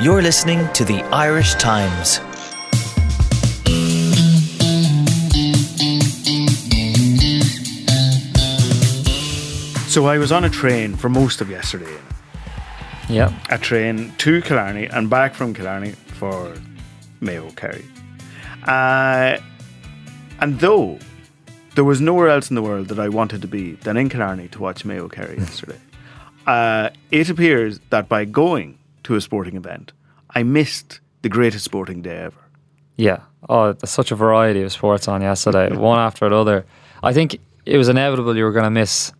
You're listening to the Irish Times. So I was on a train for most of yesterday. Yeah. A train to Killarney and back from Killarney for Mayo Kerry. Uh, and though there was nowhere else in the world that I wanted to be than in Killarney to watch Mayo Kerry yesterday, uh, it appears that by going to a sporting event, I missed the greatest sporting day ever. Yeah. Oh, there's such a variety of sports on yesterday, one after another. I think it was inevitable you were going to miss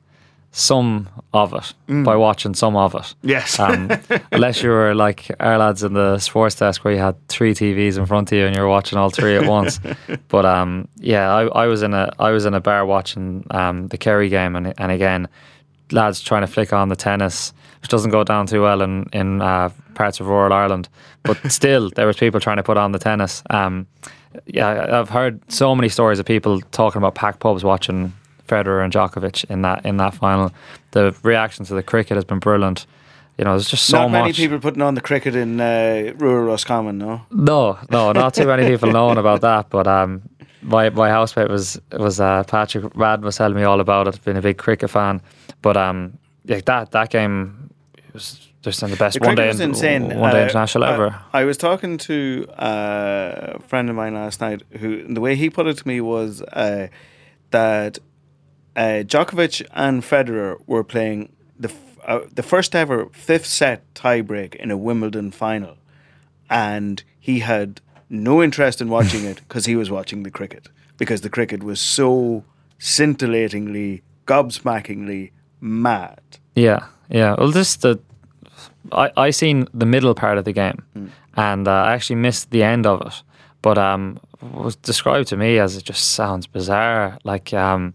some of it by watching some of it. Yes. Um, unless you were like our lads in the sports desk where you had three TVs in front of you and you were watching all three at once. But um, yeah, I, I was in a I was in a bar watching um, the Kerry game and and again, lads trying to flick on the tennis, which doesn't go down too well in in uh, parts of rural Ireland. But still, there was people trying to put on the tennis. Um, yeah, I've heard so many stories of people talking about packed pubs watching Federer and Djokovic in that in that final. The reaction to the cricket has been brilliant. You know, there's just so Not much. many people putting on the cricket in uh, rural Roscommon, no? No, no, not too many people knowing about that. But um, my my housemate was was uh, Patrick Rad was telling me all about it. Been a big cricket fan, but um, yeah, that that game was just the best The one day insane. one day Uh, international I- ever. I, was talking to uh, a friend of mine last night who the way he put it to me was uh, that uh, Djokovic and Federer were playing the f- uh, the first ever fifth set tiebreak in a Wimbledon final, and he had no interest in watching it because he was watching the cricket because the cricket was so scintillatingly, gobsmackingly mad. Yeah, yeah. Well, this the I I seen the middle part of the game, and uh, I actually missed the end of it. But um, it was described to me as it just sounds bizarre, like um,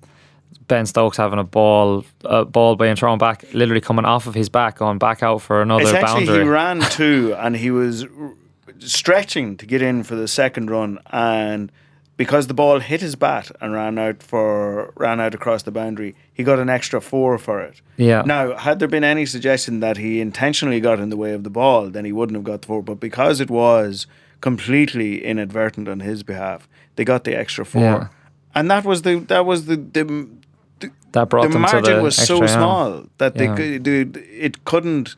Ben Stokes having a ball, a ball being thrown back, literally coming off of his back, going back out for another boundary. he ran two and he was stretching to get in for the second run, and because the ball hit his bat and ran out for ran out across the boundary, he got an extra four for it. Yeah. Now, had there been any suggestion that he intentionally got in the way of the ball, then he wouldn't have got the four. But because it was completely inadvertent on his behalf, they got the extra four. Yeah. And that was the that was the, the that brought the them margin to the was so end. small that they Yeah. could, dude, it couldn't.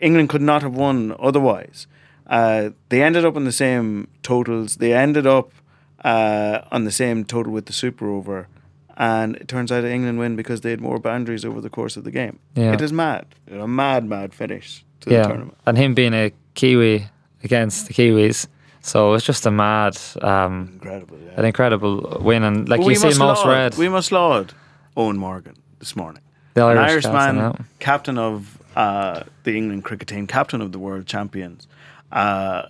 England could not have won otherwise. Uh, they ended up in the same totals. They ended up uh, on the same total with the Super Over, and it turns out England win because they had more boundaries over the course of the game. Yeah. It is mad, a mad, mad finish to Yeah, the tournament. and him being a Kiwi against the Kiwis, so it's just a mad, um, Incredible. Yeah. an incredible win. And like you we see, must most laud, red. We must laud Eoin Morgan this morning. The An Irish Irish captain, captain of uh, the England cricket team, captain of the world champions. Uh,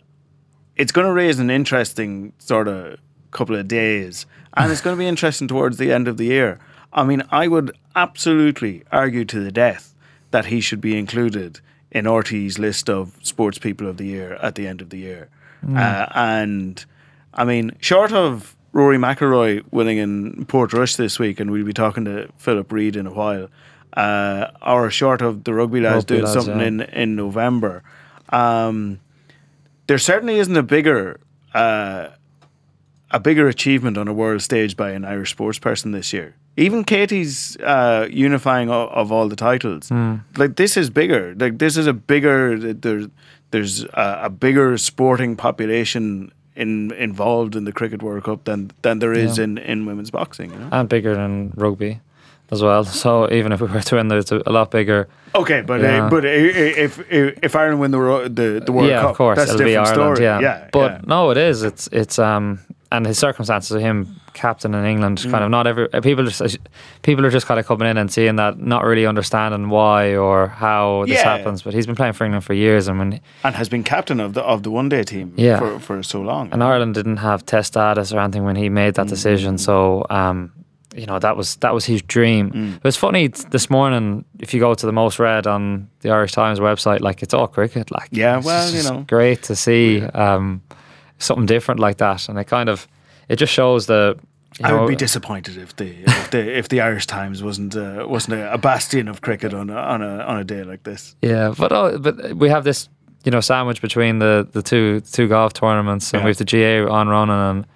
it's going to raise an interesting sort of couple of days, and it's going to be interesting towards the end of the year. I mean, I would absolutely argue to the death that he should be included in RTÉ's list of sports people of the year at the end of the year. Uh, and I mean, short of Rory McIlroy winning in Portrush this week, and we'll be talking to Philip Reid in a while, uh, or short of the rugby lads Rugby doing lads, something yeah. in, in November, um, there certainly isn't a bigger uh, a bigger achievement on a world stage by an Irish sports person this year. Even Katie's uh, unifying of, of all the titles, Hmm. like this is bigger. Like this is a bigger. There's there's a, a bigger sporting population in involved in the cricket World Cup than than there is Yeah. in, in women's boxing. You know? and bigger than rugby as well. So even if we were to win, there's a, lot bigger. Okay, but Yeah. uh, but if if if Ireland win the the, the World yeah, Cup, of course, that's a it'll be different Ireland. story. Yeah, yeah, but yeah. no, it is. It's it's um and his circumstances of him captain in England Mm. kind of not every people just people are just kind of coming in and seeing that, not really understanding why or how this Yeah. happens. But he's been playing for England for years, and when and has been captain of the of the one day team Yeah. for, for so long. and Ireland didn't have test status or anything when he made Mm. that decision. So, um, you know, that was that was his dream. Mm. It was funny this morning. If you go to the most read on the Irish Times website, like it's all cricket. Like, Yeah, it's well, you know. great to see um, something different like that, and it kind of it just shows the. You I know, would be disappointed if the if the if the Irish Times wasn't uh, wasn't a, bastion of cricket on a, on a on a day like this. Yeah, but oh, but we have this you know, sandwich between the, the two two golf tournaments, and Yeah. we have the GAA on running, and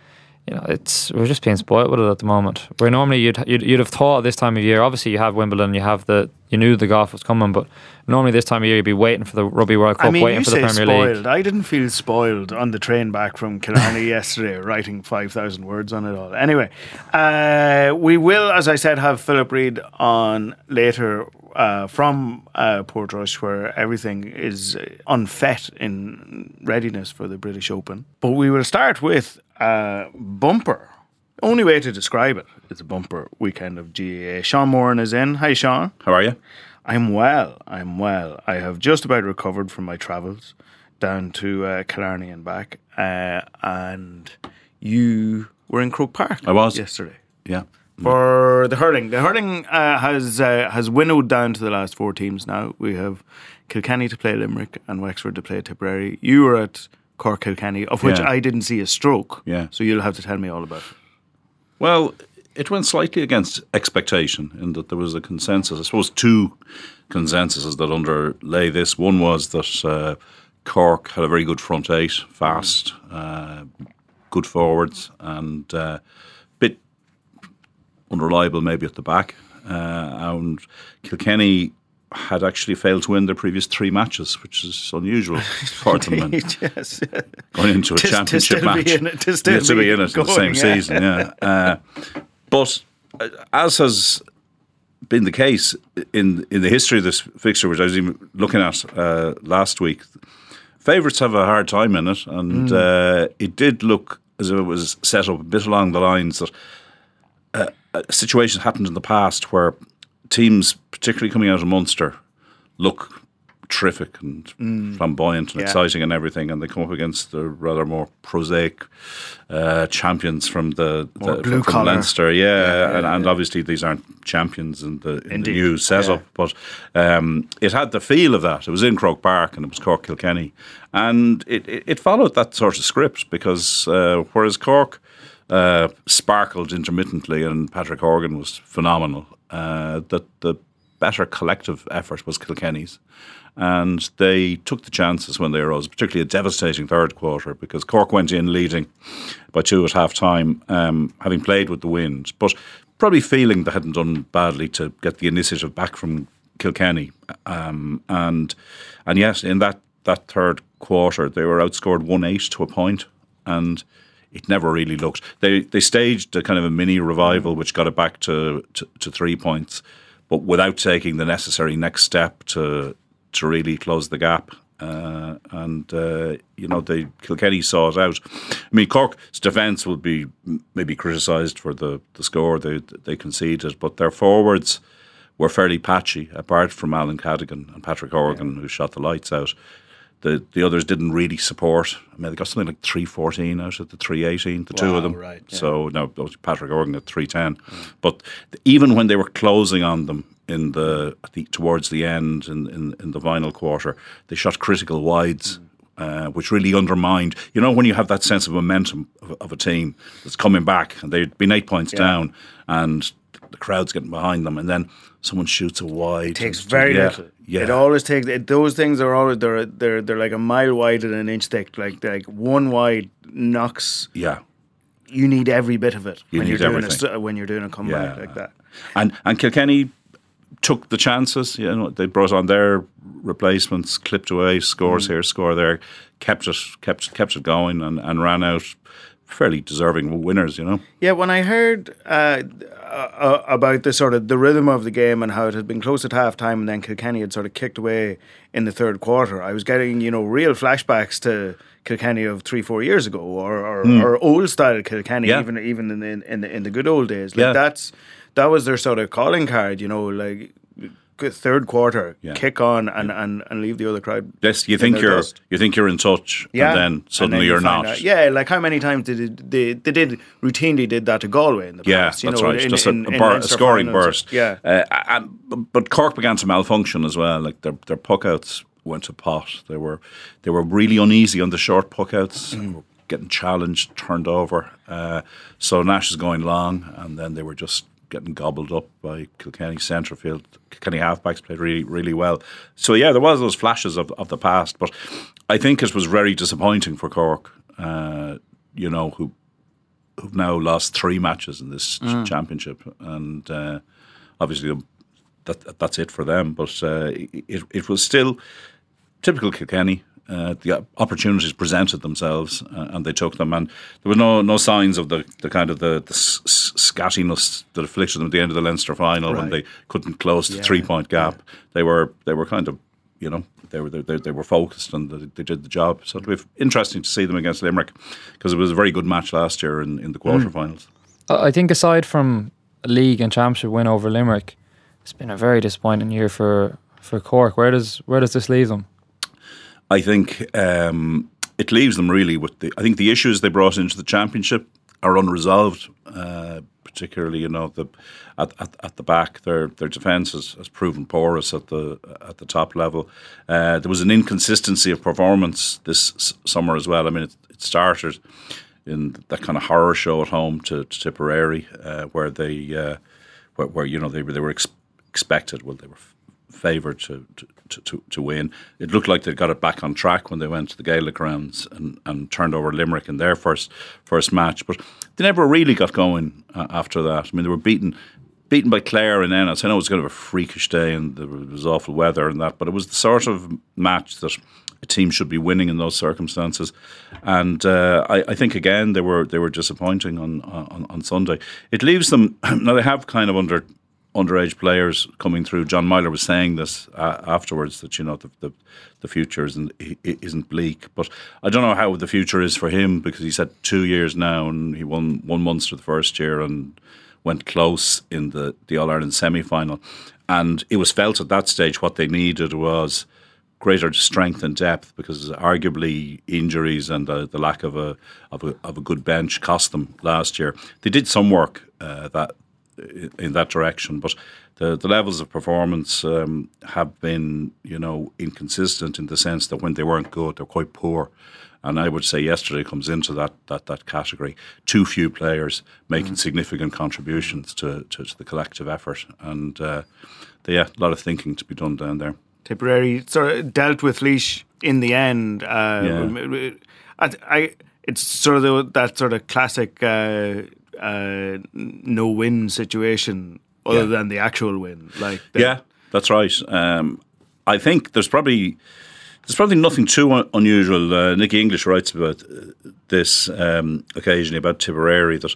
you know, it's we're just being spoiled with it at the moment. Where normally you'd, you'd you'd have thought this time of year. Obviously, you have Wimbledon, you have the you knew the golf was coming, but normally this time of year you'd be waiting for the Rugby World Cup, I mean, waiting for the Premier spoiled. League. I didn't feel spoiled on the train back from Killarney yesterday, writing 5,000 words on it all. Anyway, uh, we will, as I said, have Philip Reid on later uh, from uh, Portrush, where everything is unfet in readiness for the British Open. But we will start with uh, bumper. Only way to describe it is a bumper weekend of GAA. Sean Moran is in. Hi, Sean. How are you? I'm well. I'm well. I have just about recovered from my travels down to uh, Killarney and back. Uh, and you were in Croke Park. I was. yesterday Yeah. for the hurling. The hurling uh, has uh, has winnowed down to the last four teams now. We have Kilkenny to play Limerick and Wexford to play Tipperary. You were at Cork Kilkenny, of which Yeah. I didn't see a stroke. Yeah. So you'll have to tell me all about it. Well, it went slightly against expectation in that there was a consensus. I suppose two consensuses that underlay this. One was that uh, Cork had a very good front eight, fast, uh, good forwards, and uh, bit unreliable maybe at the back. Uh, and Kilkenny had actually failed to win their previous three matches, which is unusual for them. Yes. going into a championship still be match. in it- to still Yeah, to be in it in the same yeah. season, yeah. Uh, but uh, as has been the case in in the history of this fixture, which I was even looking at uh, last week, favourites have a hard time in it, and uh, it did look as if it was set up a bit along the lines that uh, a situation happened in the past where teams, particularly coming out of Munster, look terrific and flamboyant and Yeah. exciting and everything, and they come up against the rather more prosaic uh, champions from the, the blue from collar. Leinster, yeah, Yeah, and, yeah, and yeah. obviously these aren't champions in the, in the new setup, but um, it had the feel of that. It was in Croke Park and it was Cork Kilkenny, and it, it, it followed that sort of script because uh, whereas Cork uh, sparkled intermittently and Patrick Horgan was phenomenal, uh, that the better collective effort was Kilkenny's. And they took the chances when they arose, particularly a devastating third quarter, because Cork went in leading by two at half time, um, having played with the wind, but probably feeling they hadn't done badly to get the initiative back from Kilkenny. Um, and and yes, in that, that third quarter, they were outscored 1 8 to a point, and it never really looked. They they staged a kind of a mini revival, which got it back to, to, to three points, but without taking the necessary next step to to really close the gap. Uh, and uh, you know, they Kilkenny saw it out. I mean, Cork's defence will be maybe criticised for the, the score they they conceded, but their forwards were fairly patchy, apart from Alan Cadogan and Patrick Horgan, who shot the lights out. The the others didn't really support. I mean, they got something like three fourteen out of the three eighteen, the two of them. right, yeah. So no, Patrick Horgan at three ten, but even when they were closing on them in the, I think towards the end in, in in the final quarter, they shot critical wides. Uh, which really undermined, you know, when you have that sense of momentum of, of a team that's coming back and they'd been eight points down and the crowd's getting behind them, and then someone shoots a wide. It takes and- very yeah, little. Yeah, It always takes it, those things are always they're they're they're like a mile wide and an inch thick. Like like one wide knocks. yeah. You need every bit of it You when you're doing everything. a, when you're doing a comeback Yeah. like that. And and Kilkenny took the chances. You know, they brought on their replacements, clipped away scores Mm. here, score there, kept it kept kept it going, and, and ran out fairly deserving winners. You know, Yeah, when I heard uh, uh, about the sort of the rhythm of the game and how it had been close at half time and then Kilkenny had sort of kicked away in the third quarter, I was getting, you know, real flashbacks to Kilkenny of three, four years ago or, or, or old style Kilkenny. Yeah. even even in the, in the in the good old days. Like Yeah. that's that was their sort of calling card, you know, like third quarter, Yeah. kick on and, and, and leave the other crowd. yes, you think you're dust. you think you're in touch, Yeah, and then suddenly you you're not. out- Yeah, like how many times did it, they they did routinely did that to Galway in the Yeah, past? you that's know, right. in- Just in- a, a, in bur- a scoring finals. burst. Yeah, Uh, and, but Cork began to malfunction as well. Like their their puckouts went to pot. They were they were really uneasy on the short puckouts. Mm. Getting challenged, turned over. Uh, so Nash is going long, and then they were just getting gobbled up by Kilkenny Centrefield. Kilkenny halfbacks played really, really well. So yeah, there was those flashes of, of the past, but I think it was very disappointing for Cork. Uh, you know who who've now lost three matches in this mm. championship, and uh, obviously um, that that's it for them. But uh, it it was still typical Kilkenny. Uh, the opportunities presented themselves uh, and they took them, and there was no no signs of the, the kind of the, the scattiness that afflicted them at the end of the Leinster final right. when they couldn't close the yeah. three point gap. Yeah. They were they were kind of you know they were they, they were focused and they, they did the job. So it'll be interesting to see them against Limerick because it was a very good match last year in, in the hmm. quarterfinals. Mm. I think aside from league and championship win over Limerick, it's been a very disappointing year for for Cork. Where does where does this leave them? I think um, it leaves them really with the. I think the issues they brought into the championship are unresolved. Uh, particularly, you know, the at, at, at, the back, their their defence has, has, proven porous at the at the top level. Uh, there was an inconsistency of performance this summer as well. I mean, it, it, started in that kind of horror show at home to, to Tipperary, uh, where they uh, where, where, you know they were they were ex- expected. Well, they were favoured to, to, to, to, win. It looked like they got it back on track when they went to the Gaelic grounds and, and turned over Limerick in their first first match. But they never really got going uh, after that. I mean, they were beaten beaten by Clare and Ennis. I know it was kind of a freakish day and there was awful weather and that, but it was the sort of match that a team should be winning in those circumstances. And uh, I, I, think again they were they were disappointing on, on on Sunday. It leaves them now. They have kind of under underage players coming through. John Meyler was saying this uh, afterwards that you know the, the, the future isn't isn't bleak, but I don't know how the future is for him because he's had two years now and he won one Munster the first year and went close in the the All Ireland semi final, and it was felt at that stage what they needed was greater strength and depth because arguably injuries and uh, the lack of a, of a of a good bench cost them last year. They did some work uh, that in that direction. But the, the levels of performance um, have been, you know, inconsistent in the sense that when they weren't good, they're quite poor. And I would say yesterday comes into that that, that category. Too few players making mm. significant contributions to, to, to, the collective effort. And uh, yeah, a lot of thinking to be done down there. Tipperary sort of dealt with Laois in the end. Uh, yeah. I, I, it's sort of the, that sort of classic uh, uh, no win situation other yeah. than the actual win. Like yeah, that's right. Um, I think there's probably there's probably nothing too un- unusual. Uh, Nicky English writes about uh, this um, occasionally about Tipperary that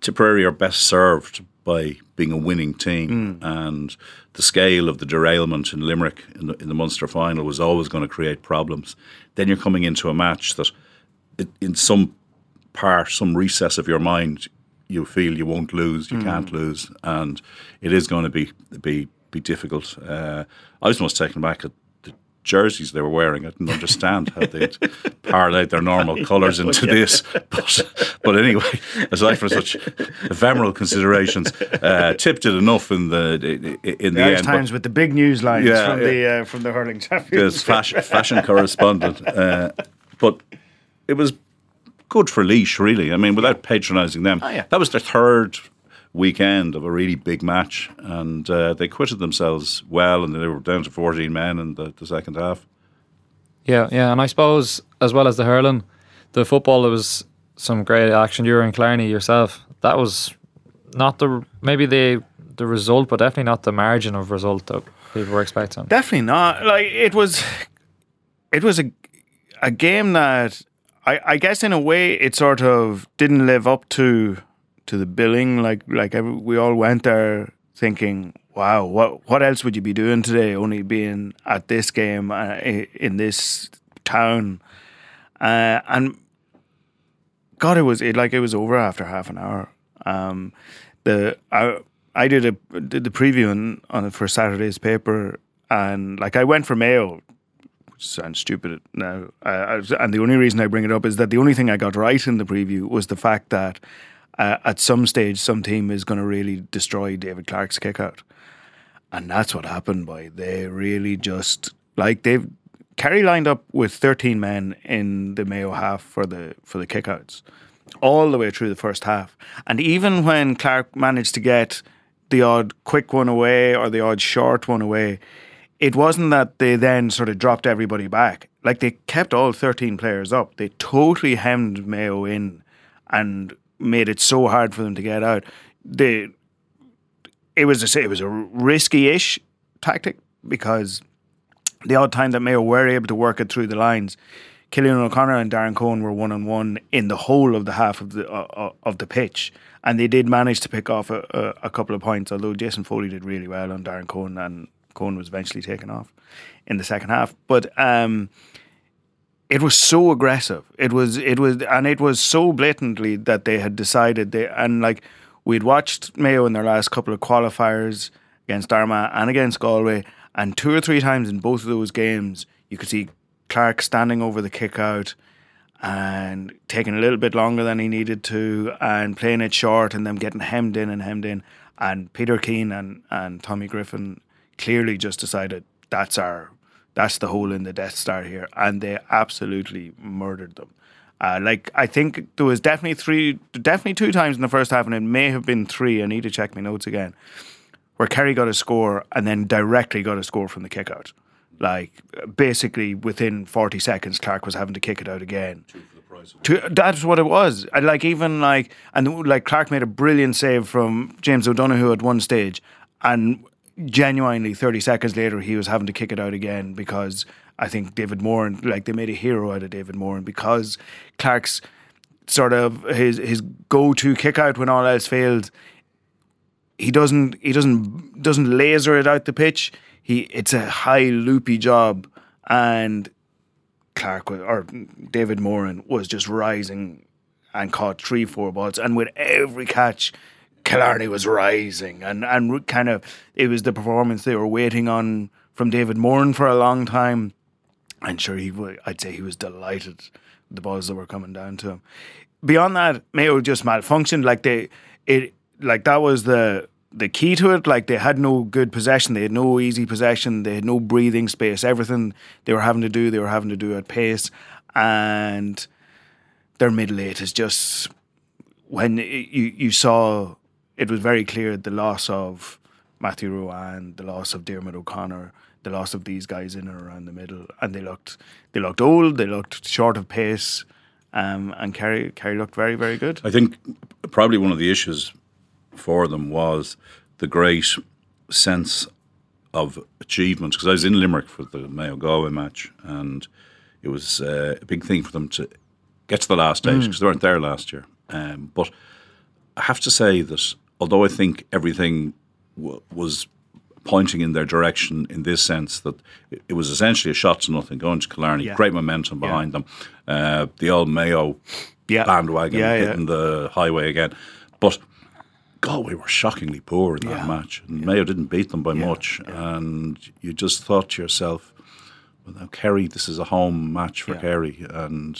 Tipperary are best served by being a winning team, mm. and the scale of the derailment in Limerick in the, in the Munster final was always going to create problems. Then you're coming into a match that, it, in some part, some recess of your mind, you feel you won't lose, you mm. can't lose, and it is going to be be be difficult. Uh, I was most taken back at the jerseys they were wearing. I didn't understand how they'd parlayed their normal colours into this. But, but anyway, aside from such ephemeral considerations, uh, tipped it enough in the in the, the end. Times but, with the big news lines yeah, from yeah. the uh, from the hurling champions. fashion, fashion correspondent, uh, but it was good for Laois, really. I mean, without patronising them, oh, yeah. that was their third weekend of a really big match, and uh, they quitted themselves well, and they were down to 14 men in the, the, second half. Yeah, yeah, and I suppose as well as the hurling, the football there was some great action. You were in Killarney yourself. That was not the maybe the the result, but definitely not the margin of result that people were expecting. Definitely not. Like it was, it was a a game that I, I guess in a way it sort of didn't live up to to the billing. Like like every, we all went there thinking, wow, what what else would you be doing today? Only being at this game uh, in this town, uh, and God, it was it like it was over after half an hour. Um, the I I did a did the preview on, on for Saturday's paper, and like I went for Mayo sounds stupid now. Uh, and the only reason I bring it up is that the only thing I got right in the preview was the fact that uh, at some stage, some team is going to really destroy David Clarke's kick out. And that's what happened, boy. They really just, like, they've. Kerry lined up with 13 men in the Mayo half for the for the kickouts. all the way through the first half. And even when Clarke managed to get the odd quick one away or the odd short one away, it wasn't that they then sort of dropped everybody back. Like they kept all 13 players up. They totally hemmed Mayo in and made it so hard for them to get out. They, it was a, it was a risky-ish tactic because the odd time that Mayo were able to work it through the lines, Cillian O'Connor and Darren Coen were one on one in the whole of the half of the uh, uh, of the pitch, and they did manage to pick off a, a, a, couple of points. Although Jason Foley did really well on Darren Coen, and Coen was eventually taken off in the second half. But um, it was so aggressive. It was it was and it was so blatantly that they had decided they and like we'd watched Mayo in their last couple of qualifiers against Armagh and against Galway, and two or three times in both of those games you could see Clarke standing over the kick out and taking a little bit longer than he needed to and playing it short and them getting hemmed in and hemmed in. And Peter Keane and, and Tommy Griffin clearly just decided that's our that's the hole in the Death Star here, and they absolutely murdered them. Uh, like I think there was definitely three, definitely two times in the first half, and it may have been three. I need to check my notes again, where Kerry got a score and then directly got a score from the kick out. Like basically within 40 seconds, Clarke was having to kick it out again. To, that's what it was. I, like even like and like Clarke made a brilliant save from James O'Donoghue at one stage, and genuinely 30 seconds later he was having to kick it out again because I think David Moore like they made a hero out of David Moore and because Clarke's sort of his his go to kick out when all else failed, he doesn't he doesn't doesn't laser it out the pitch he it's a high loopy job, and Clarke or David Moran was just rising and caught three four balls, and with every catch. Killarney was rising, and, and kind of it was the performance they were waiting on from David Moran for a long time. And sure, he I'd say he was delighted the balls that were coming down to him. Beyond that, Mayo just malfunctioned. Like they, it like that was the the key to it, like they had no good possession, they had no easy possession, they had no breathing space. Everything they were having to do, they were having to do at pace, and their middle eight is just when you you saw it was very clear the loss of Matthew Ruane, the loss of Diarmuid O'Connor, the loss of these guys in and around the middle, and they looked they looked old, they looked short of pace. Um, and Kerry, Kerry looked very, very good. I think probably one of the issues for them was the great sense of achievement because I was in Limerick for the Mayo Galway match and it was uh, a big thing for them to get to the last stage because mm. they weren't there last year. Um, but I have to say that although I think everything w- was pointing in their direction in this sense that it, was essentially a shot to nothing going to Killarney, yeah. great momentum behind yeah. them. Uh, the old Mayo yeah. bandwagon hitting the highway again. But Galway were shockingly poor in that match. And. Mayo didn't beat them by much. And you just thought to yourself, well, now Kerry, this is a home match for Kerry. And,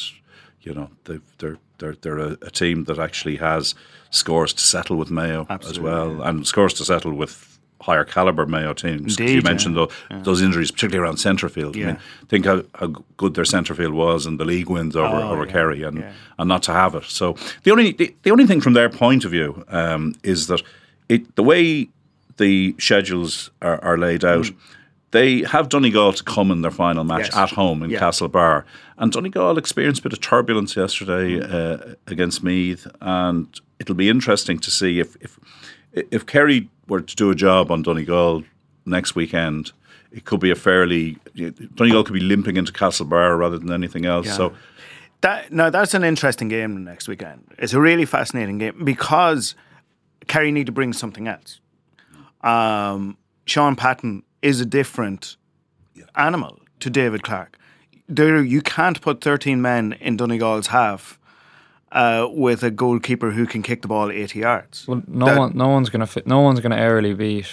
you know, they they're, they're, they're a, a, team that actually has scores to settle with Mayo Absolutely, as well. And scores to settle with higher caliber Mayo teams. Indeed, you mentioned yeah. Though, those injuries, particularly around centre field. Yeah. I mean, think how, how good their centre field was and the league wins over, oh, over yeah. Kerry and, yeah. and not to have it. So the only the, the only thing from their point of view um, is that it the way the schedules are, are laid out. Mm. They have Donegal to come in their final match yes. at home in yeah. Castlebar. And Donegal experienced a bit of turbulence yesterday mm. uh, against Meath. And it'll be interesting to see if, if if Kerry were to do a job on Donegal next weekend, it could be a fairly Donegal could be limping into Castlebar rather than anything else. Yeah. So that no, that's an interesting game next weekend. It's a really fascinating game because Kerry need to bring something else. Um, Shaun Patton is a different yeah. animal to David Clarke. There, you can't put thirteen men in Donegal's half uh, with a goalkeeper who can kick the ball eighty yards. Well, no that, one, no one's gonna fit, no one's gonna airily beat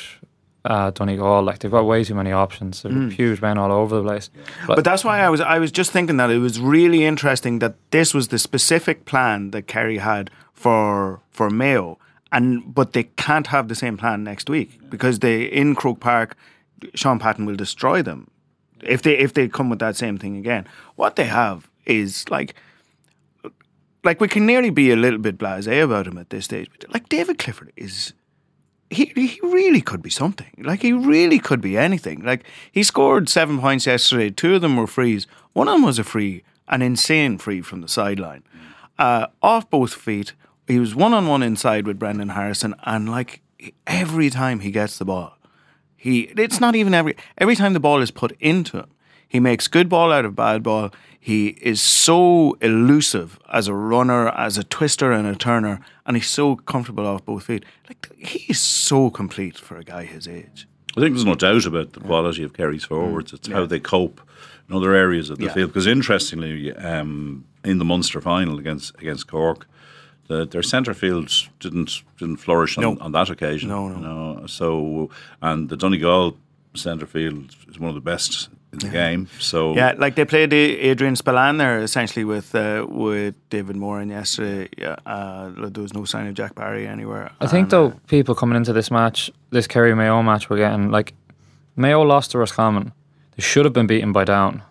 uh, Donegal. Like they've got way too many options. There's mm. huge men all over the place. But, but, that's why I was I was just thinking that it was really interesting that this was the specific plan that Kerry had for for Mayo, and but they can't have the same plan next week because they in Croke Park, Shaun Patton will destroy them if they if they come with that same thing again. What they have is like like we can nearly be a little bit blasé about him at this stage. But like David Clifford is he he really could be something. Like he really could be anything. Like he scored seven points yesterday. Two of them were frees. One of them was a free, an insane free from the sideline, uh, off both feet. He was one on one inside with Brendan Harrison, and like every time he gets the ball, he it's not even every every time the ball is put into him, he makes good ball out of bad ball. He is so elusive as a runner, as a twister and a turner, and he's so comfortable off both feet. Like he is so complete for a guy his age. I think there's no doubt about the quality of Kerry's forwards. It's how they cope in other areas of the Yeah. field. Because interestingly, um, in the Munster final against against Cork, the, their centre fields didn't didn't flourish on, No. on that occasion. No, no. You know, so and the Donegal centre field is one of the best in the game. So Yeah, like they played Adrian Spillane there essentially with uh, with David Moran yesterday. Yeah, uh, there was no sign of Jack Barry anywhere. I think And, though uh, people coming into this match, this Kerry Mayo match, we're getting like Mayo lost to Roscommon. They should have been beaten by Down.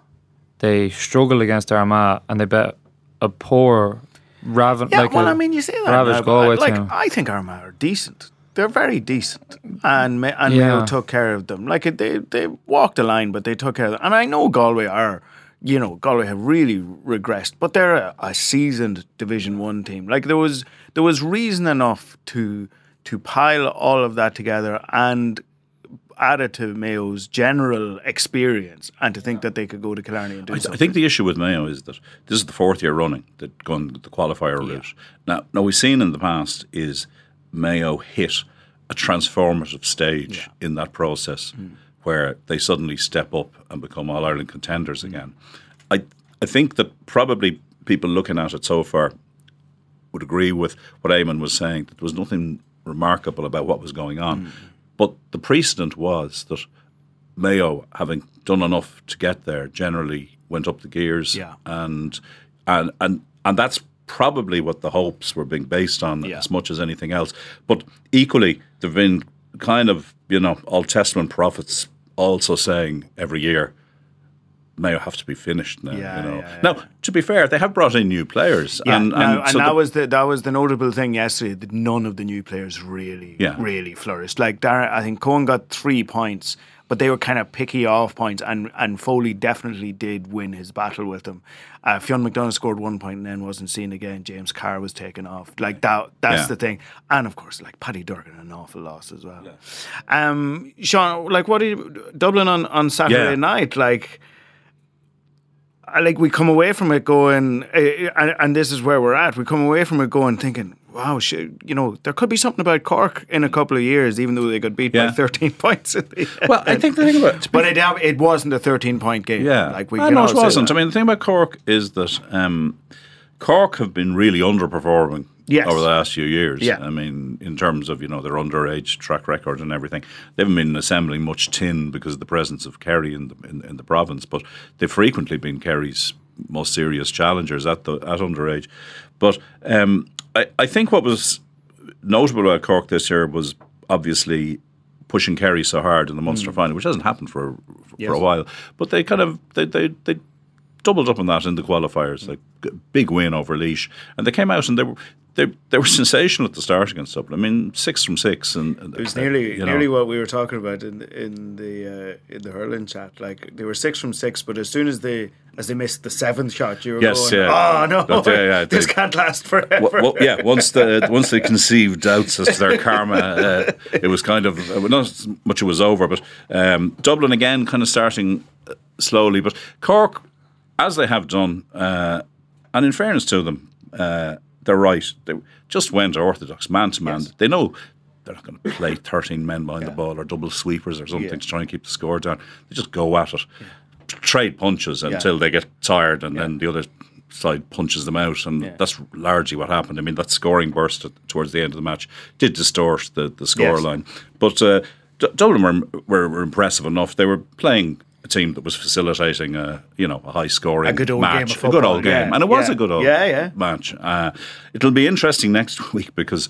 They struggled against Armagh and they bet a poor Raven. yeah, like well, I I mean, you say that. Ravage now, Galway like. I think Armagh are decent. They're very decent, and and Yeah. Mayo took care of them. Like they they walked the line, but they took care of them. And I know Galway are. You know, Galway have really regressed, but they're a, a seasoned Division One team. Like there was, there was reason enough to to pile all of that together and add it to Mayo's general experience, and to think that they could go to Killarney and do I, I think the issue with Mayo is that this is the fourth year running that gone the qualifier route. Now, now we've seen in the past is Mayo hit a transformative stage in that process mm. where they suddenly step up and become All Ireland contenders again. I I think that probably people looking at it so far would agree with what Eamon was saying that there was nothing remarkable about what was going on. Mm. But the precedent was that Mayo, having done enough to get there, generally went up the gears, Yeah. and and and and that's probably what the hopes were being based on Yeah. as much as anything else. But equally, there've been kind of you know Old Testament prophets also saying every year. Mayo have to be finished now. Yeah, you know. yeah, yeah. Now, to be fair, they have brought in new players, Yeah, and, and, and, so that the- was the that was the notable thing yesterday. That none of the new players really, really flourished. Like I think Coen got three points, but they were kind of picky off points, and and Foley definitely did win his battle with them. Uh, Fionn McDonagh scored one point and then wasn't seen again. James Carr was taken off. Like that, that's the thing. And of course, like Paddy Durcan, an awful loss as well. Um, Sean, like what did you, Dublin on on Saturday night? Like like we come away from it going, uh, and, and this is where we're at. We come away from it going thinking, wow, shit, you know, there could be something about Cork in a couple of years, even though they got beat by 13 points. At the well, I think the thing about but it, it wasn't a 13 point game. Yeah, like we I know it wasn't. I mean, the thing about Cork is that um, Cork have been really underperforming Yes. over the last few years. Yeah. I mean, in terms of you know their underage track record and everything, they haven't been assembling much tin because of the presence of Kerry in the in, in the province. But they've frequently been Kerry's most serious challengers at the at underage. But um, I, I think what was notable about Cork this year was obviously pushing Kerry so hard in the Munster final, which hasn't happened for for Yes. a while. But they kind of they they, they doubled up on that in the qualifiers, like big win over Laois, and they came out and they were. They, they were sensational at the start against Dublin. I mean, six from six, and, and It was nearly you know. nearly what we were talking about in in the uh, in the hurling chat. Like they were six from six, but as soon as they as they missed the seventh shot, you were Yes, going, yeah. "Oh no, But, yeah, yeah, this they- can't last forever." Well, well, yeah, once the once they conceived doubts as to their karma, uh, it was kind of uh, not much it was over, but um, Dublin again, kind of starting uh, slowly, but Cork, as they have done, uh, and in fairness to them, uh, they're right. They just went orthodox, man to man. They know they're not going to play thirteen men behind the ball or double sweepers or something Yeah. to try and keep the score down. They just go at it, trade punches until they get tired, and then the other side punches them out, and Yeah. that's largely what happened. I mean, that scoring burst at, towards the end of the match did distort the the score line, but uh, D- Dublin were, were were impressive enough. They were playing. A team that was facilitating a you know a high scoring A good old game match, of a good football, old game, yeah, and it was yeah. a good old Yeah, yeah. match. Uh, it'll be interesting next week because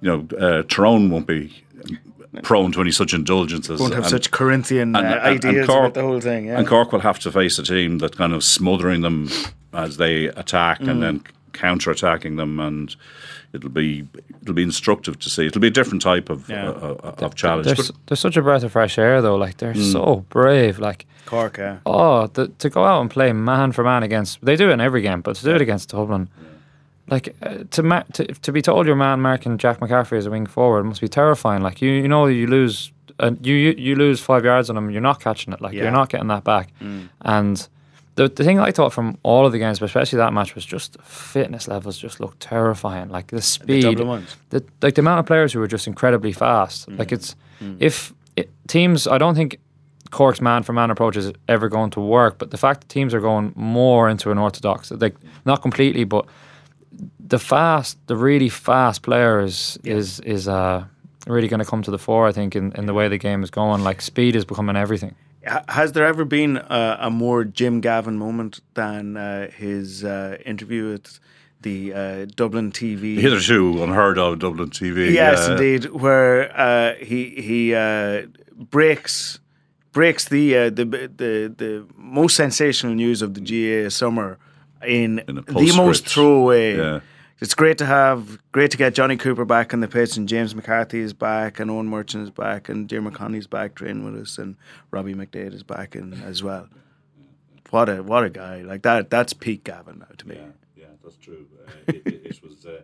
you know uh, Tyrone won't be prone to any such indulgences. Won't have and- such Corinthian uh, and- and- and ideas Cork- about the whole thing. Yeah. And Cork will have to face a team that kind of smothering them as they attack and then counter attacking them, and it'll be it'll be instructive to see. It'll be a different type of Yeah. uh, uh, of challenge. They're, But s- such a breath of fresh air, though. Like they're so brave. Like Cork, yeah. oh, the, to go out and play man for man against. They do it in every game, but to do it against Dublin, like uh, to, ma- to to be told your man marking Jack McCaffrey as a wing forward must be terrifying. Like you, you know, you lose. Uh, you, you you lose five yards on him, you're not catching it. Like Yeah. you're not getting that back. And the the thing I thought from all of the games, but especially that match, was just fitness levels just looked terrifying. Like the The speed, ones. the like the amount of players who were just incredibly fast. Mm. Like it's if it, teams, I don't think Cork's man for man approach is ever going to work. But the fact that teams are going more into an orthodox, like not completely, but the fast, the really fast players is is uh, really going to come to the fore. I think in, in the way the game is going. Like speed is becoming everything. Ha- Has there ever been a, a more Jim Gavin moment than uh, his uh, interview with the uh, Dublin TV? hitherto unheard of Dublin TV. Yes, uh, indeed. Where uh, he he uh, breaks breaks the, uh, the the the most sensational news of the GAA summer in, In the most throwaway. Yeah. It's great to have great to get Johnny Cooper back on the pitch and James McCarthy is back and Eoin Murchan is back and Diarmuid Connolly's back training with us and Robbie McDaid is back in as well. What a what a guy like that. That's peak Gavin now to me. Yeah, that's true. Uh, it, it, it was. Uh,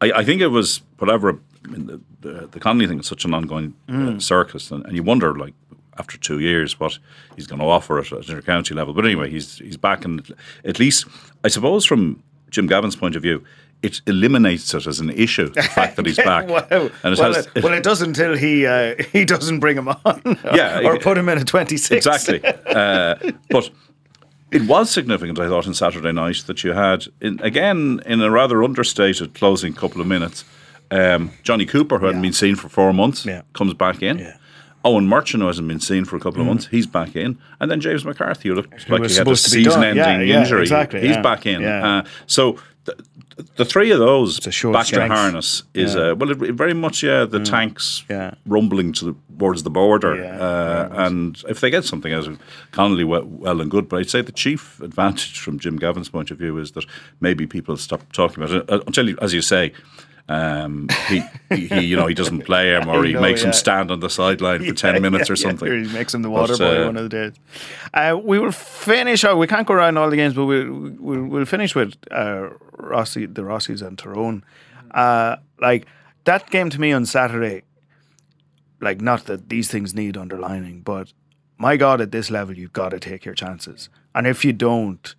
I, I think it was whatever. I mean, the, the the Connolly thing is such an ongoing uh, circus, and, and you wonder, like, after two years, what he's going to offer at, at intercounty level. But anyway, he's he's back, and at least I suppose from Jim Gavin's point of view, it eliminates it as an issue. The fact that he's back, Wow. and it well, has. it, well, it does until he uh, he doesn't bring him on, Yeah, or put him in a twenty six. Exactly. uh, but it was significant, I thought, on Saturday night that you had, in, again, in a rather understated closing couple of minutes, um, Johnny Cooper, who hadn't been seen for four months, Yeah. comes back in. Yeah. Mm. Eoin Murchan, who hasn't been seen for a couple of months, he's back in. And then James McCarthy, who looked like he had a supposed to be done. season ending injury, exactly, he's back in. Uh, so th- the three of those a show of back in harness is, Yeah. Mm. uh, well, it, it very much, yeah, the tanks Yeah. rumbling to the, towards the border. Yeah, uh, and if they get something out of Connolly, well, well and good. But I'd say the chief advantage from Jim Gavin's point of view is that maybe people stop talking about it uh, until, you- as you say, um, he, he, you know, he doesn't play him or he know, makes yeah. him stand on the sideline for ten minutes or something. he makes him the water But, boy uh, one of the days. Uh, we will finish. Oh, we can't go around all the games, but we'll we'll, we'll finish with uh, Rossi, the Rossies and Tyrone. Uh, like that game to me on Saturday. Like not that these things need underlining, but my God, at this level, you've got to take your chances, and if you don't,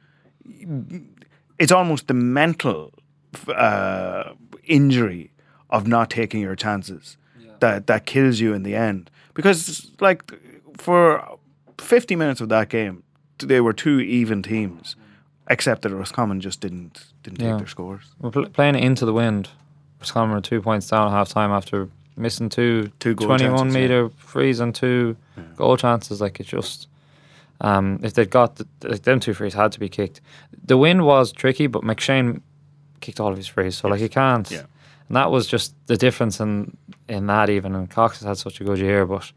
it's almost the mental uh, injury of not taking your chances that that kills you in the end. Because like for fifty minutes of that game, they were two even teams, except that Roscommon just didn't didn't Yeah. take their scores. We're pl- playing into the wind. Roscommon are two points down at half time after missing two, Two 21 chances, yeah. metre frees and two goal chances. Like it's just, um, if they'd got the, like, them two frees had to be kicked. The win was tricky, but McShane kicked all of his frees, so like he can't. Yeah. And that was just the difference in in that even. And Cox has had such a good year, but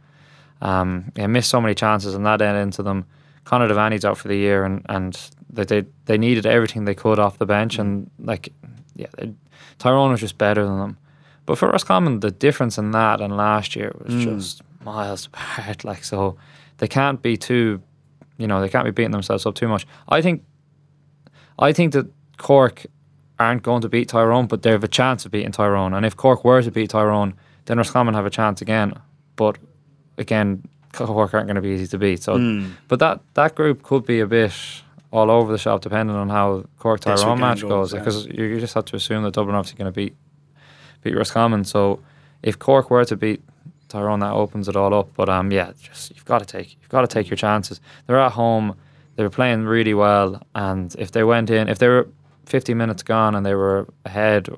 um, yeah, missed so many chances, and that ended into them. Conor Devaney's out for the year, and and they they, they needed everything they could off the bench, and like yeah, they, Tyrone was just better than them. But for Roscommon, the difference in that and last year was just miles apart. Like so, they can't be too, you know, they can't be beating themselves up too much. I think, I think that Cork aren't going to beat Tyrone, but they have a chance of beating Tyrone. And if Cork were to beat Tyrone, then Roscommon have a chance again. But again, Cork aren't going to be easy to beat. So, but that that group could be a bit all over the shop depending on how Cork Tyrone match goes, yeah. Because you, you just have to assume that Dublin are obviously going to beat beat Roscommon. So if Cork were to beat Tyrone, that opens it all up. But um, yeah, just you've got to take you've got to take your chances. They're at home. They were playing really well, and if they went in, if they were 50 minutes gone and they were ahead,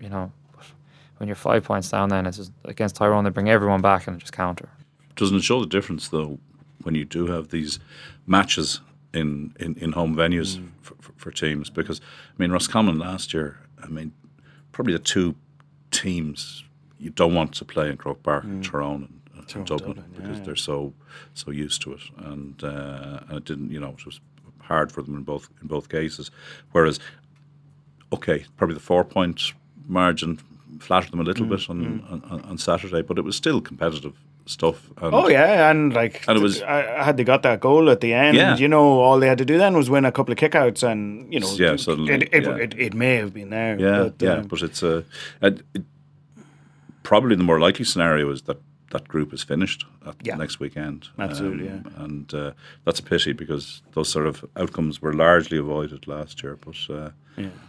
you know, when you're five points down, then it's against Tyrone, they bring everyone back and just counter. Doesn't it show the difference though when you do have these matches in, in, in home venues Mm. for, for, for teams? Because I mean, Roscommon last year, I mean, probably the two teams you don't want to play in Croke Park, Tyrone and, uh, Tyrone, Dublin, Dublin, because yeah. they're so so used to it, and uh, and it didn't, you know, it was hard for them in both in both cases. Whereas okay, probably the four point margin flattered them a Mm, little bit on, on on Saturday, but it was still competitive stuff. And Oh yeah, and like And it was- I, had they got that goal at the end, Yeah. you know, all they had to do then was win a couple of kickouts, and you know, Yeah, suddenly, it, it, yeah. it, it may have been there. Yeah, but, yeah, um, but it's a, a it, probably the more likely scenario is that that group is finished at Yeah. next weekend. Um, Absolutely, yeah. and uh, that's a pity because those sort of outcomes were largely avoided last year. But uh,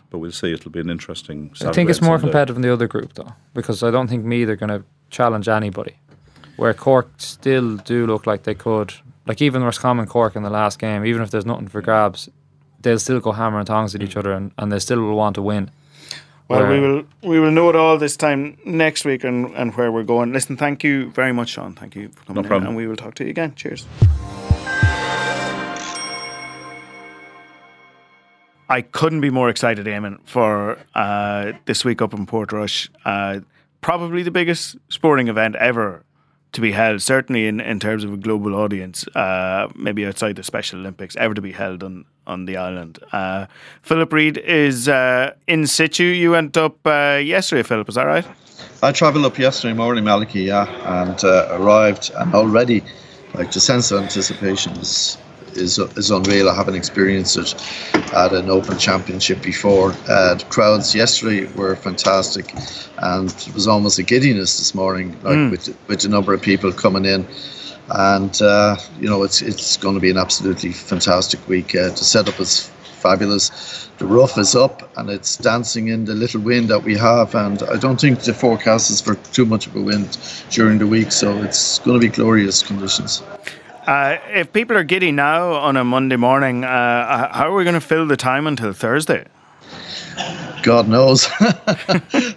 but we'll see. It'll be an interesting. I think it's more Sunday. competitive in the other group though, because I don't think me they're going to challenge anybody. Where Cork still do look like they could, like even Roscommon Cork in the last game, even if there's nothing for grabs, they'll still go hammer and tongs at each other, and, and they still will want to win. Well, we will we will know it all this time next week and, and where we're going. Listen, thank you very much, Sean. Thank you for coming No problem. in, and we will talk to you again. Cheers. I couldn't be more excited, Eamon, for uh, this week up in Portrush. Uh, probably the biggest sporting event ever to be held, certainly in, in terms of a global audience, uh, maybe outside the Special Olympics, ever to be held on, on the island. Uh, Philip Reid is uh, in situ. You went up uh, yesterday, Philip, is that right? I travelled up yesterday morning, Malachy, yeah, and uh, arrived, and already, like the sense of anticipation is is is unreal. I haven't experienced it at an Open Championship before. Uh, the crowds yesterday were fantastic, and it was almost a giddiness this morning, like with with the number of people coming in. And uh, you know, it's it's going to be an absolutely fantastic week. Uh, the setup is fabulous. The rough is up and it's dancing in the little wind that we have. And I don't think the forecast is for too much of a wind during the week. So it's going to be glorious conditions. Uh, if people are giddy now on a Monday morning, uh, how are we going to fill the time until Thursday? God knows.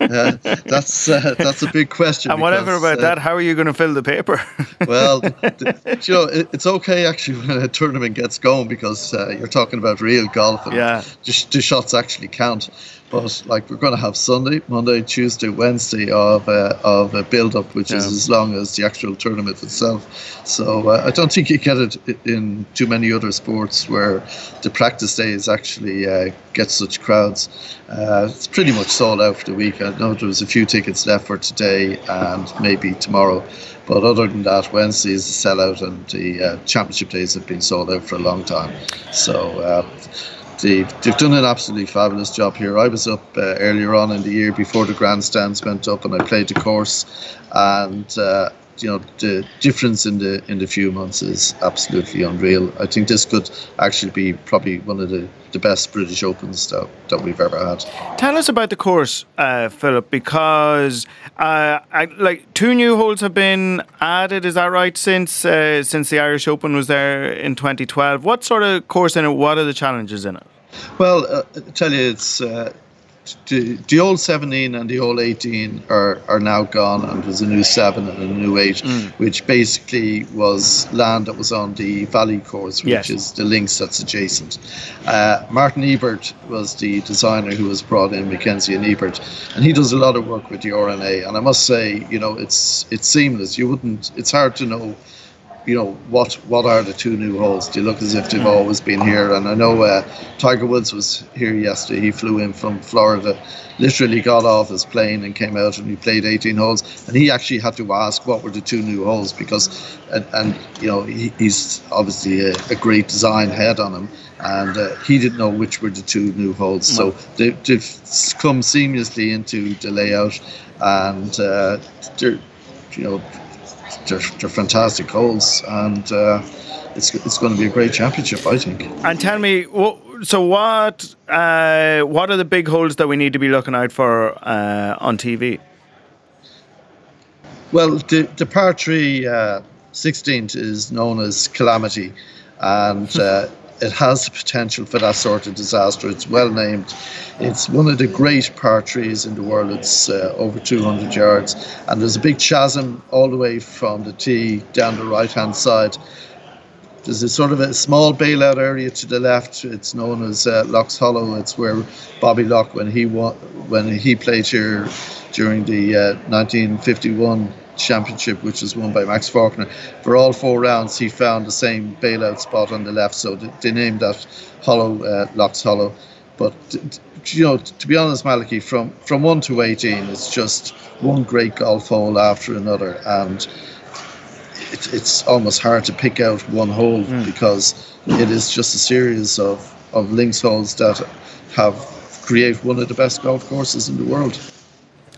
Uh, that's uh, that's a big question. And whatever about uh, that, how are you going to fill the paper? well, th- you know, it, it's okay actually when a tournament gets going because uh, you're talking about real golf and Yeah. the, the shots actually count. But like we're going to have Sunday, Monday, Tuesday, Wednesday of uh, of a build up, which is as long as the actual tournament itself. So uh, I don't think you get it in too many other sports where the practice days actually uh, get such crowds. Uh, it's pretty much sold out for the week. I know there was a few tickets left for today and maybe tomorrow. But other than that, Wednesday is the sellout, and the uh, championship days have been sold out for a long time. So uh, they've, they've done an absolutely fabulous job here. I was up uh, earlier on in the year before the grandstands went up, and I played the course, and uh, you know the difference in the in the few months is absolutely unreal. I think this could actually be probably one of the, the best British Opens that, that we've ever had. Tell us about the course, uh, Philip, because uh, I, like two new holes have been added. Is that right? Since uh, since the Irish Open was there in 2012, what sort of course in it? What are the challenges in it? Well, uh, I tell you, it's uh, the, the old 17 and the old 18 are, are now gone, and there's a new 7 and a new 8, which basically was land that was on the Valley course, which Yes. is the links that's adjacent. Uh, Martin Ebert was the designer who was brought in, Mackenzie and Ebert, and he does a lot of work with the R&A. And I must say, you know, it's it's seamless. You wouldn't. It's hard to know you know what what are the two new holes? They look as if they've always been here. And I know uh, Tiger Woods was here yesterday. He flew in from Florida, literally got off his plane and came out and he played 18 holes. And he actually had to ask what were the two new holes because, and, and you know he, he's obviously a, a great design head on him. And uh, he didn't know which were the two new holes, so they, they've come seamlessly into the layout, and uh, they're, you know, they're, they're fantastic holes, and uh, it's it's going to be a great championship, I think. And tell me, wh- so what? Uh, what are the big holes that we need to be looking out for uh, on TV? Well, the the par three uh, 16th is known as Calamity, and uh, it has the potential for that sort of disaster. It's well named. It's one of the great par threes in the world. It's uh, over 200 yards, and there's a big chasm all the way from the tee down the right hand side. There's a sort of a small bailout area to the left. It's known as uh, Locke's Hollow. It's where Bobby Locke, when he won, when he played here during the uh, 1951 championship, which was won by Max Faulkner, for all four rounds he found the same bailout spot on the left. So they, named that Hollow uh, Locke's Hollow. But you know, to be honest, Malachy, from from one to eighteen, it's just one great golf hole after another, and it, it's almost hard to pick out one hole mm. because it is just a series of of links holes that have create one of the best golf courses in the world.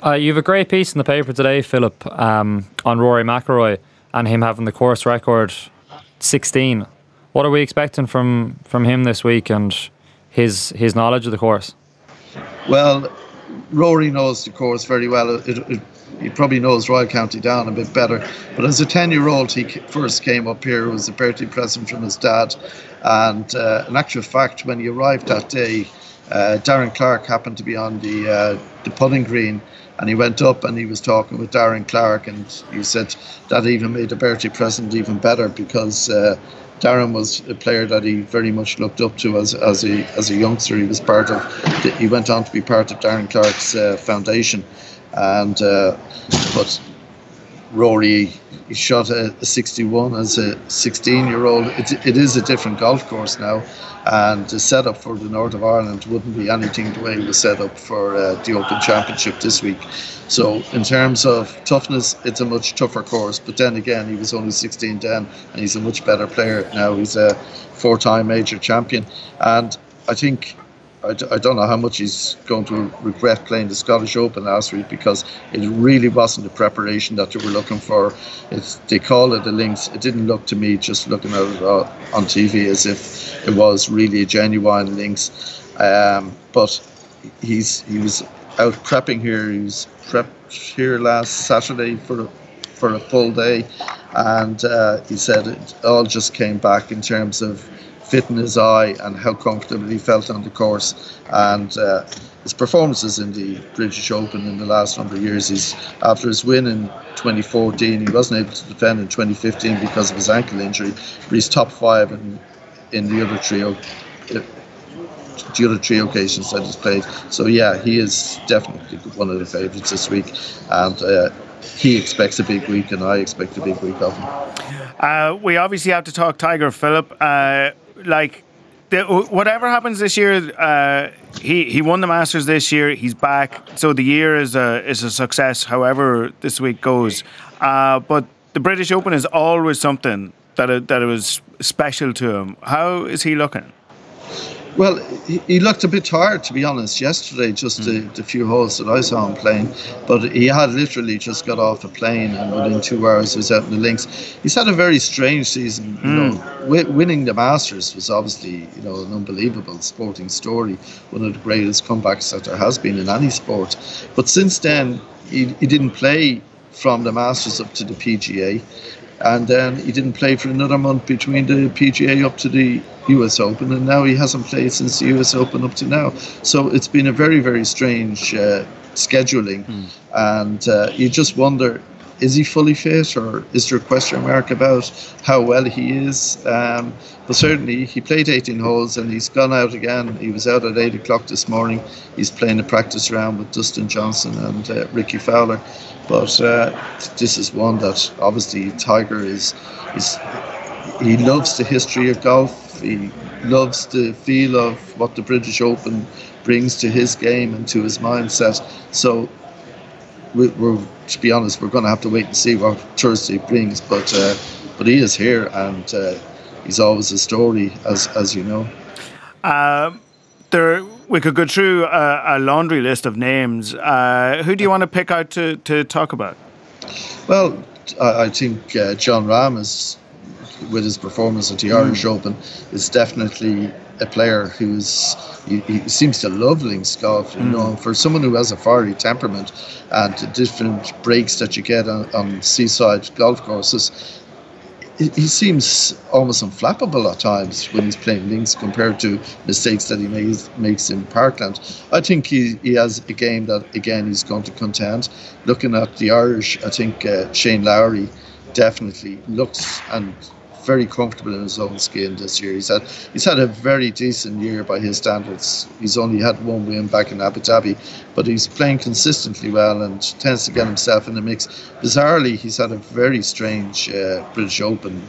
Uh, you have a great piece in the paper today, Philip, um, on Rory McIlroy and him having the course record 16. What are we expecting from, from him this week and his his knowledge of the course? Well, Rory knows the course very well. It, it, he probably knows Royal County Down a bit better. But as a 10 year old, he first came up here. It was a birthday present from his dad. And uh, in actual fact, when he arrived that day, uh, Darren Clarke happened to be on the uh, the putting green, and he went up and he was talking with Darren Clarke, and he said that even made the Bertie present even better because uh, Darren was a player that he very much looked up to as as a as a youngster. He was part of. He went on to be part of Darren Clarke's uh, foundation, and uh, but Rory shot a, a 61 as a 16 year old. It, it is a different golf course now, and the setup for the North of Ireland wouldn't be anything the way it was set up for uh, the Open Championship this week. So, in terms of toughness, it's a much tougher course. But then again, he was only 16 then, and he's a much better player now. He's a four time major champion. And I think I don't know how much he's going to regret playing the Scottish Open last week because it really wasn't the preparation that they were looking for. It's, they call it the links. It didn't look to me, just looking at it on TV, as if it was really a genuine links. Um, but he's he was out prepping here. He was prepped here last Saturday for for a full day, and uh, he said it all just came back in terms of fitting his eye and how comfortable he felt on the course. And uh, his performances in the British Open in the last number of years. He's after his win in 2014, he wasn't able to defend in 2015 because of his ankle injury, but he's top five in in the other trio. The other three occasions that he's played. So yeah, he is definitely one of the favourites this week, and uh, he expects a big week, and I expect a big week of him. Uh, we obviously have to talk Tiger Philip. Uh, like the, whatever happens this year, uh, he he won the Masters this year. He's back, so the year is a is a success. However, this week goes, uh, but the British Open is always something that it, that it was special to him. How is he looking? Well, he, he, looked a bit tired, to be honest, yesterday, just mm. the, the, few holes that I saw him playing. But he had literally just got off a plane and within two hours he was out in the links. He's had a very strange season. You mm. know, w- winning the Masters was obviously, you know, an unbelievable sporting story, one of the greatest comebacks that there has been in any sport. But since then, he, he didn't play from the Masters up to the PGA and then he didn't play for another month between the PGA up to the US Open, and now he hasn't played since the US Open up to now. So it's been a very, very strange uh, scheduling, mm. and uh, you just wonder. Is he fully fit, or is there a question mark about how well he is? Um, but certainly, he played 18 holes and he's gone out again. He was out at 8 o'clock this morning. He's playing a practice round with Dustin Johnson and uh, Rickie Fowler. But uh, this is one that obviously Tiger is is he loves the history of golf. He loves the feel of what the British Open brings to his game and to his mindset. So we, are to be honest, we're going to have to wait and see what Thursday brings. But uh, but he is here and uh, he's always a story, as as you know. Um, there we could go through a, a laundry list of names. Uh, who do you want to pick out to, to talk about? Well, I think uh, Jon Rahm is, with his performance at the mm. Irish Open, is definitely a player who's he, he seems to love links golf. You mm. know, for someone who has a fiery temperament and the different breaks that you get on, on seaside golf courses, he seems almost unflappable at times when he's playing links compared to mistakes that he makes, makes in Parkland. I think he, he has a game that, again, he's going to contend. Looking at the Irish, I think uh, Shane Lowry definitely looks and very comfortable in his own skin this year. He's had he's had a very decent year by his standards. He's only had one win back in Abu Dhabi, but he's playing consistently well and tends to get himself in the mix. Bizarrely, he's had a very strange uh, British Open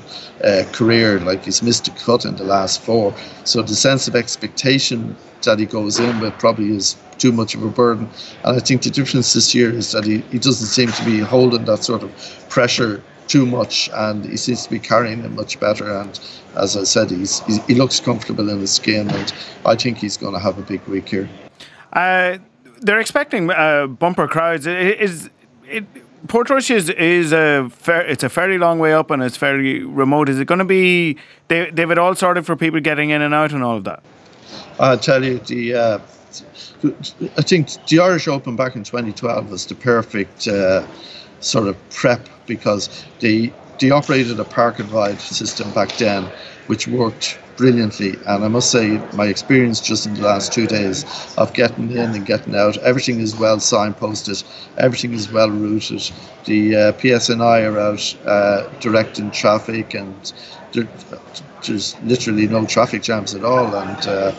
uh, career. Like he's missed a cut in the last four, so the sense of expectation that he goes in with probably is too much of a burden. And I think the difference this year is that he, he doesn't seem to be holding that sort of pressure too much and he seems to be carrying it much better and as I said he's, he looks comfortable in his skin and I think he's going to have a big week here uh, they're expecting uh, bumper crowds is it Portrush is is a fair, it's a fairly long way up and it's fairly remote. Is it going to be they they've it all sorted for people getting in and out and all of that? I tell you the uh, I think the Irish Open back in 2012 was the perfect uh, sort of prep because they they operated a park and ride system back then, which worked brilliantly. And I must say, my experience just in the last two days of getting in and getting out, everything is well signposted, everything is well routed. The uh, PSNI are out uh, directing traffic, and there, there's literally no traffic jams at all. And uh,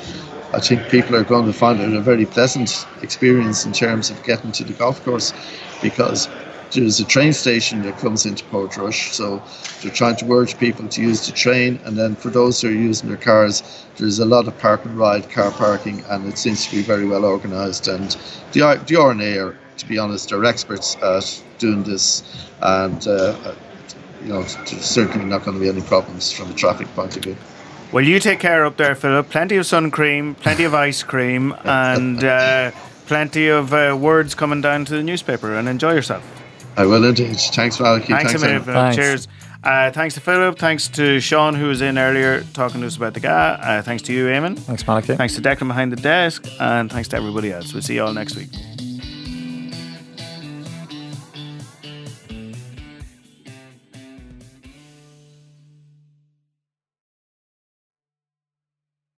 I think people are going to find it a very pleasant experience in terms of getting to the golf course because there's a train station that comes into Portrush, so they're trying to urge people to use the train. And then for those who are using their cars, there's a lot of park and ride car parking, and it seems to be very well organised. And the, the R&A are, to be honest, are experts at doing this, and uh, you know, there's certainly not going to be any problems from a traffic point of view. Well, you take care up there, Philip. Plenty of sun cream, plenty of ice cream, and uh, plenty of uh, words coming down to the newspaper. And enjoy yourself. I will indeed. Thanks, Malachy. Thanks, Thanks a Thanks. Cheers. Uh, thanks to Philip. Thanks to Sean, who was in earlier talking to us about the guy. Uh, thanks to you, Eamon. Thanks, Malachy. Thanks to Declan behind the desk. And thanks to everybody else. We'll see you all next week.